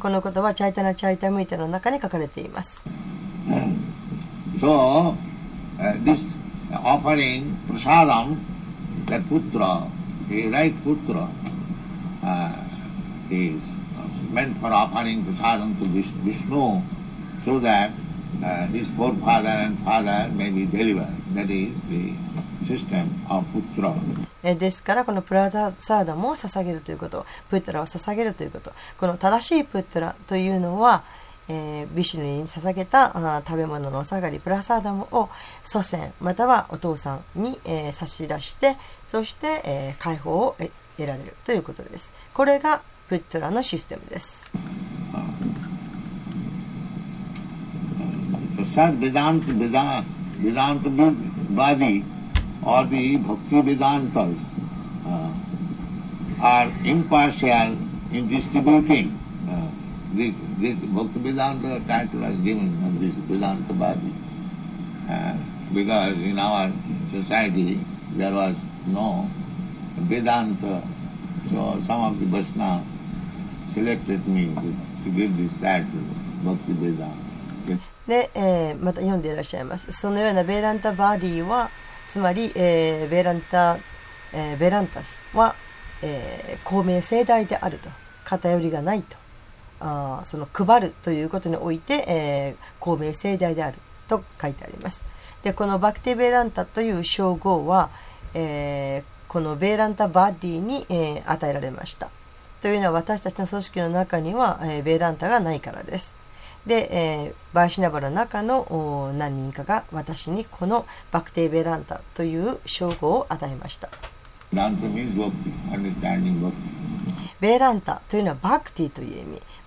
このことはチャイタナ・チャイタムイタの中に書かれています。So, this a right putra, uh, is meant for offering prasadam to Vish- Vishnu so that uh, his forefather and father may be delivered. That is the system of putra. えーですからこのプラダサーダも捧げるということプットラを捧げるということこの正しいプットラというのは、えー、ビシュヌに捧げたあ食べ物のお下がりプラサーダムを祖先またはお父さんに、えー、差し出してそして、えー、解放を得られるということですこれがプットラのシステムです this, this Bhakti Vedanta title was given of this Vedanta Vadi. Uh, because in our society there was no Vedanta, so some of the Vaishnavas selected me to, to give this title, Bhakti Vedanta. で、えーまた読んでいらっしゃいますそのようなベーランタ・バーディーはつまり、えーベーランタ、えーベランタスは、えー公明正大であると偏りがないとあーその配るということにおいて、えー公明正大であると書いてあります。でこのバクティ・ベーランタという称号は、えーこのベーランタ・バーディーに、えー与えられました。というのは私たちの組織の中には、えーベーランタがないからです。で、えーバイシナバの中のお何人かが私にこのバクテーベランタという称号を与えました。ベーランタというのはバクティという意味、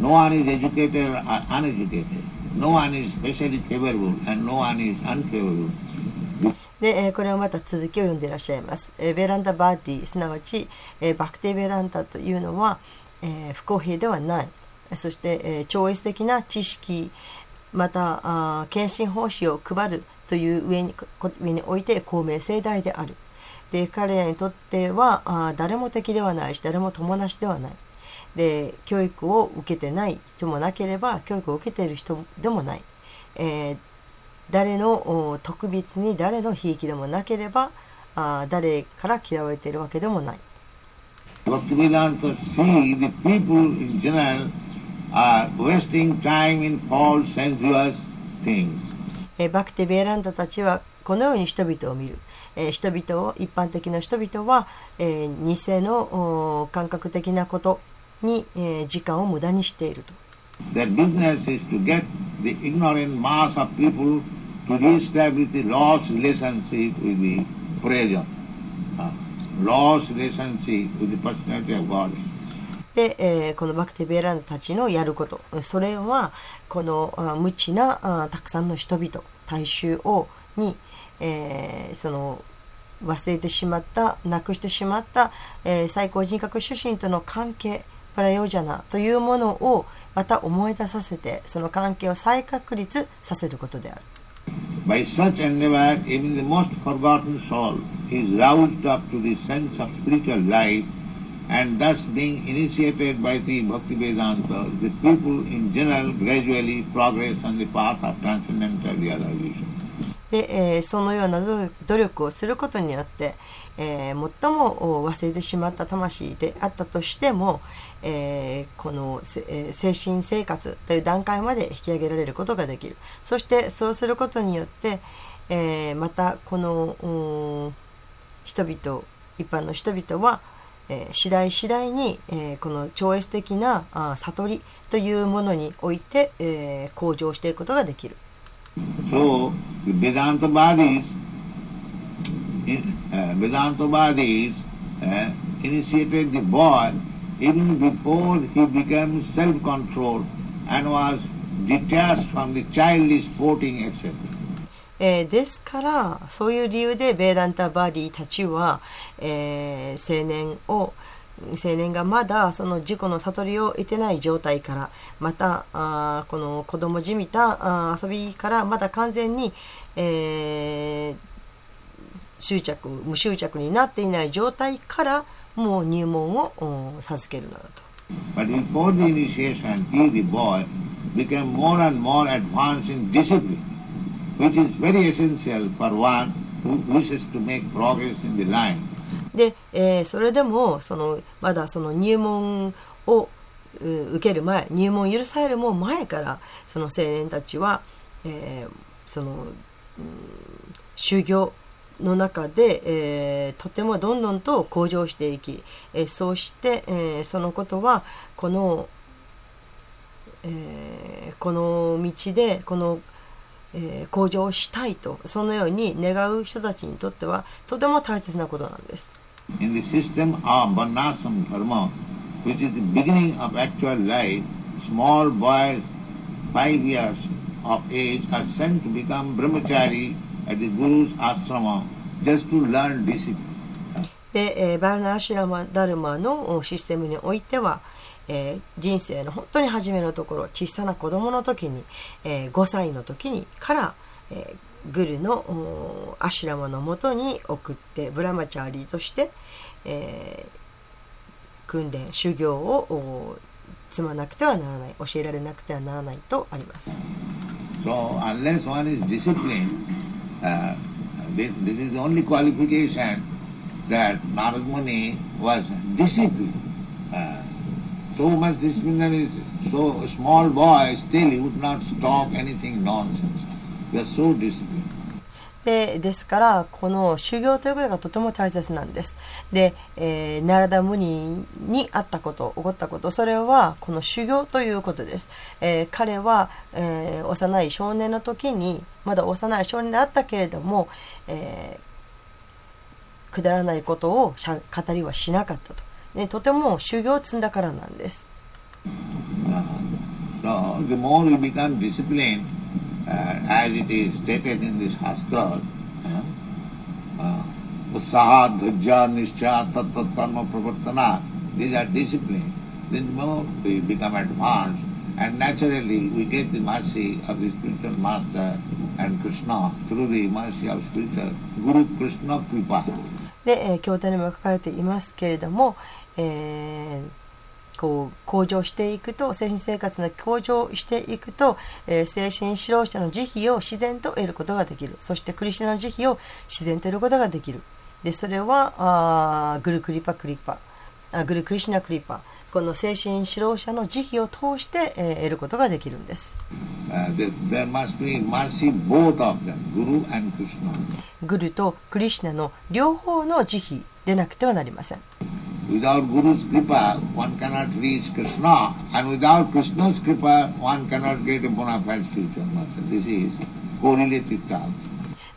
No one is educated or uneducated. No one is specially favorable and no one is unfavorable. で、えーこれはまた続きを読んでいらっしゃいます。えーベランダバーディすなわち、えーバクテベランダというのは、えー不公平ではない。そして、えー超越的な知識、また、あー献身奉仕を配るという上に上において公明正大である。で彼らにとってはあ誰も敵ではないし誰も友達ではない。で教育を受けてない人もなければ教育を受けている人でもない。えー誰のお特別に誰のひいきでもなければあー誰から嫌われているわけでもない。Bhaktivedanta see the people in general are wasting time in false sensuous things. えーバクテベーランダたちはこのように人々を見る、えー人々を一般的な人々は、えー偽のお感覚的なことに、えー、時間を無駄にしていると。で、えー、このバクテベーランたちのやること。それはこの無知なたくさんの人々大衆をに、えー、その忘れてしまったなくしてしまった、えー、最高人格出身との関係プラヨジャナというものをまた思い出させてその関係を再確立させることである。そのような努力をすることによって、えー最も忘れてしまった魂であったとしても、えーこの、えー精神生活という段階まで引き上げられることができる。そしてそうすることによって、えまたこの人々一般の人々は、え次第次第に、えこの超越的なあ悟りというものにおいて、え向上していくことができる。So, Vedanta Vadis uh, initiated the boy even before he became self-controlled and was detached from the childish sporting, etc. えーですからそういう理由でベーダンタ・バーディたちは、えー青年を青年がまだその自己の悟りを得てない状態からまたあこの子供じみたあ遊びからまだ完全に、えー執着無執着になっていない状態からもう入門を授けるのだと。で、えー、それでもそのまだその入門を受ける前入門許されるも前からその青年たちは、えー、その、うん、修行の中で、えーとてもどんどんと向上していき、えーそうして、えーそのことはこの、えーこの道でこのえー向上したいとそのように願う人たちにとってはとても大切なことなんです。In the system of Varnasam Dharma, which is the beginning of actual life, small boys, five years of age, are sent to become brahmachari at the Guru's ashrama just to learn discipline. で、えーバルナアシュラマダルマのおシステムにおいては、えー人生の本当に初めのところ小さな子供の時に、えー5歳の時にから、えーグルのおアシュラマのもとに送ってブラマチャーリーとして、えー訓練修行をお積まなくてはならない教えられなくてはならないとあります。So disciplined, uh, this, this is the only qualification that Narad Muni was disciplined. Uh, so much discipline that is so small boy still he would not talk anything nonsense. He was so disciplined. でですからこの修行ということがとても大切なんです。で、えー、ナラダムニにあったこと起こったことそれはこの修行ということです。えー彼は、えー幼い少年の時にまだ幼い少年であったけれども、えくだらないことを語りはしなかったと。でとても修行を積んだからなんです。So as it is stated in this Shastra, uh, uh, Usaha, Dhajya, Nishcha, Tat Tat Karma Pravartana. These are discipline. Then more we become advanced and naturally we get the mercy of the spiritual master and Krishna through the mercy of spiritual Guru Krishna Kripa. で、えー経典にも書かれていますけれども、えー こう向上していくと精神生活が向上していくと、えー精神指導者の慈悲を自然と得ることができる。そしてクリシュナの慈悲を自然と得ることができる。でそれはあーグルクリパクリパ。あグルクリシュナクリパ。この精神指導者の慈悲を通して、えー得ることができるんです。Uh. グルとクリシュナの両方の慈悲でなくてはなりません Without Guru's kripa, one cannot reach Krishna, and without Krishna's kripa, one cannot get a bona fide spiritual master. This is correlative terms.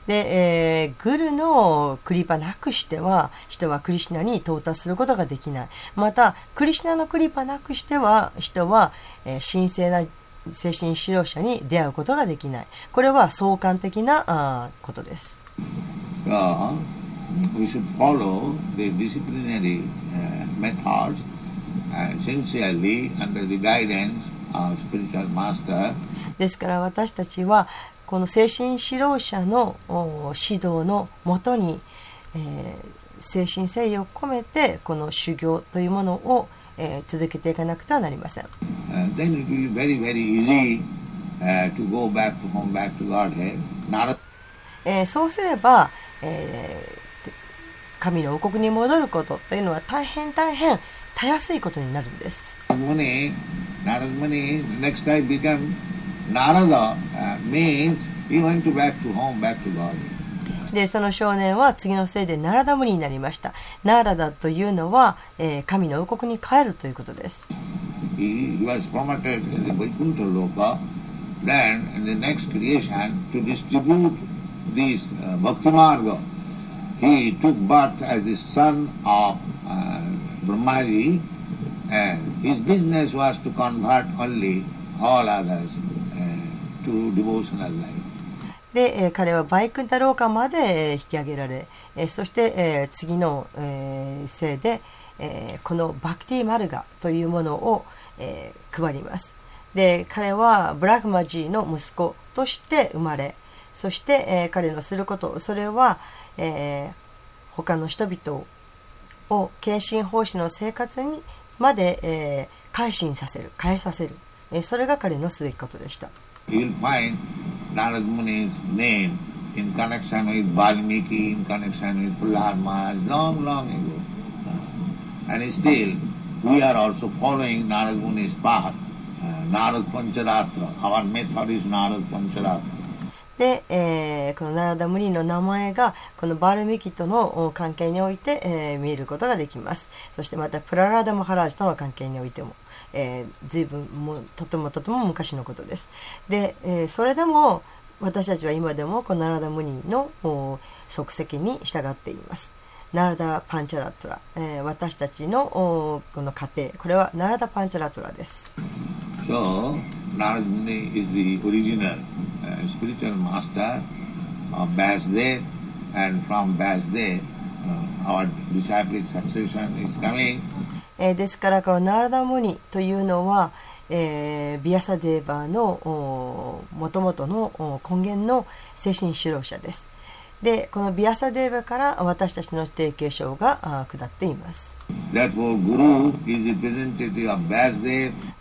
で、えーグルのクリパなくしては人はクリシュナに到達することができないまたクリシュナのクリパなくしては人は、えー神聖な精神指導者に出会うことができないこれは相関的なあーことです So, we should follow the disciplinary uh, methods uh, sincerely under the guidance of spiritual master ですから私たちはこの精神指導者のお指導のもとに、えー精神誠意を込めてこの修行というものを、えー続けていかなくてはなりません。Uh, then it will be very, very easy uh, to go back to home, back to Godhead. Narada えーそうすれば、えー神の王国に戻ることというのは大変大変たやすいことになるんです。でその少年は次のせいでナラダムニになりました。ナラダというのは、えー、神の王国に帰るということです。He took birth as the son of uh, Brahmaji, and his business was to convert only all others uh, to devotional life. で、えー彼はバイクンタローカまでえー引き上げられ、えーそして、えー次の、えーせいで、えーこのバクティマルガというものを、えー配ります。で彼はブラグマジーの息子として生まれそして、えー彼のすることそれは、えー他の人々を献身奉仕の生活にまで、えー改心させる変えさせる、えーそれが彼のすべきことでした。You'll find Narad Muni's name in connection with Valmiki, in connection with Prahlad Maharaj, long, long ago. And still, we are also following Narad Muni's path, uh, Narad Pancharatra. Our method is Narad Pancharatra. で、えーこのナラダムニの名前がこのバルミキとの関係において、えー見ることができます。そしてまたプララダマハラージとの関係においても、えー、随分もとてもとても昔のことです。で、えーそれでも私たちは今でもこのナラダムニの足跡に従っています。ナラダ・パンチャラトラ、えー私たちのこの家庭これはナラダ・パンチャラトラです。Narad Muni is the original uh, spiritual master of Vyasdev, and from Vyasdev, uh, our disciplic succession is coming. えーですからこのナーラダムニというのは、えービアサデーバーのもともとの根源の精神指導者です。でこのビアサデーブから私たちの提携証が下っています。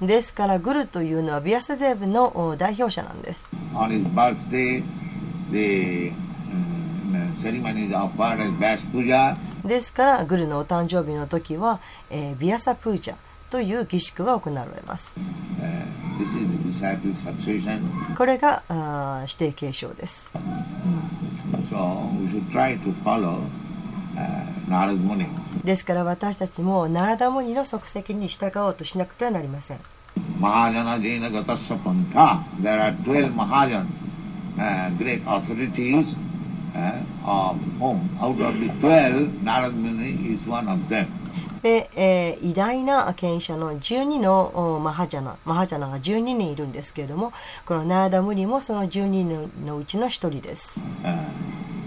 ですからグルというのはビアサデーブの代表者なんです。ですからグルのお誕生日の時は、えー、ビアサプーチャ。という儀式が行われます。Uh. これがあー指定継承です。Uh. ですから私たちもナラダムニの足跡に従おうとしなくてはなりません。Mahajana Jaina Gatasya Pantha. There are 12 Mahajan, uh, great authorities, uh, of whom out of the 12, Narad Muni is one of them. で、えー、偉大な権者の12のマハジャナ、マハジャナが12人いるんですけれども、このナーダムリもその12人のうちの一人です。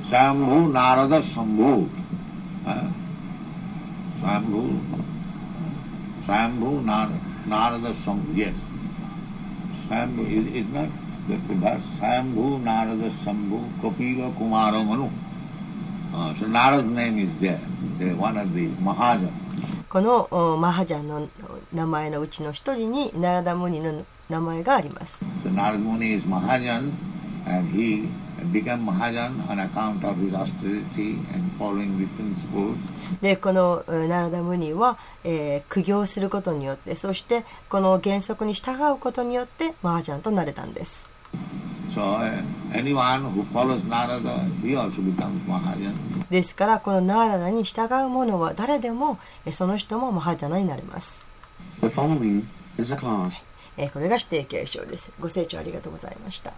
サムー・ナラダ・サムー。サムー・ー・ナラダ・サムー。Yes. サムー・イ・ッ・サムー・ー・コピーガ・コマラ・マヌ。このマハジャンの名前のうちの一人にナラダムニの名前があります。でこのナラダムニは、えー、苦行することによってそしてこの原則に従うことによってマハジャンとなれたんです。ですからこのナーラナに従う者は誰でもその人もマハダナになります。これが指定継承です。ご清聴ありがとうございました。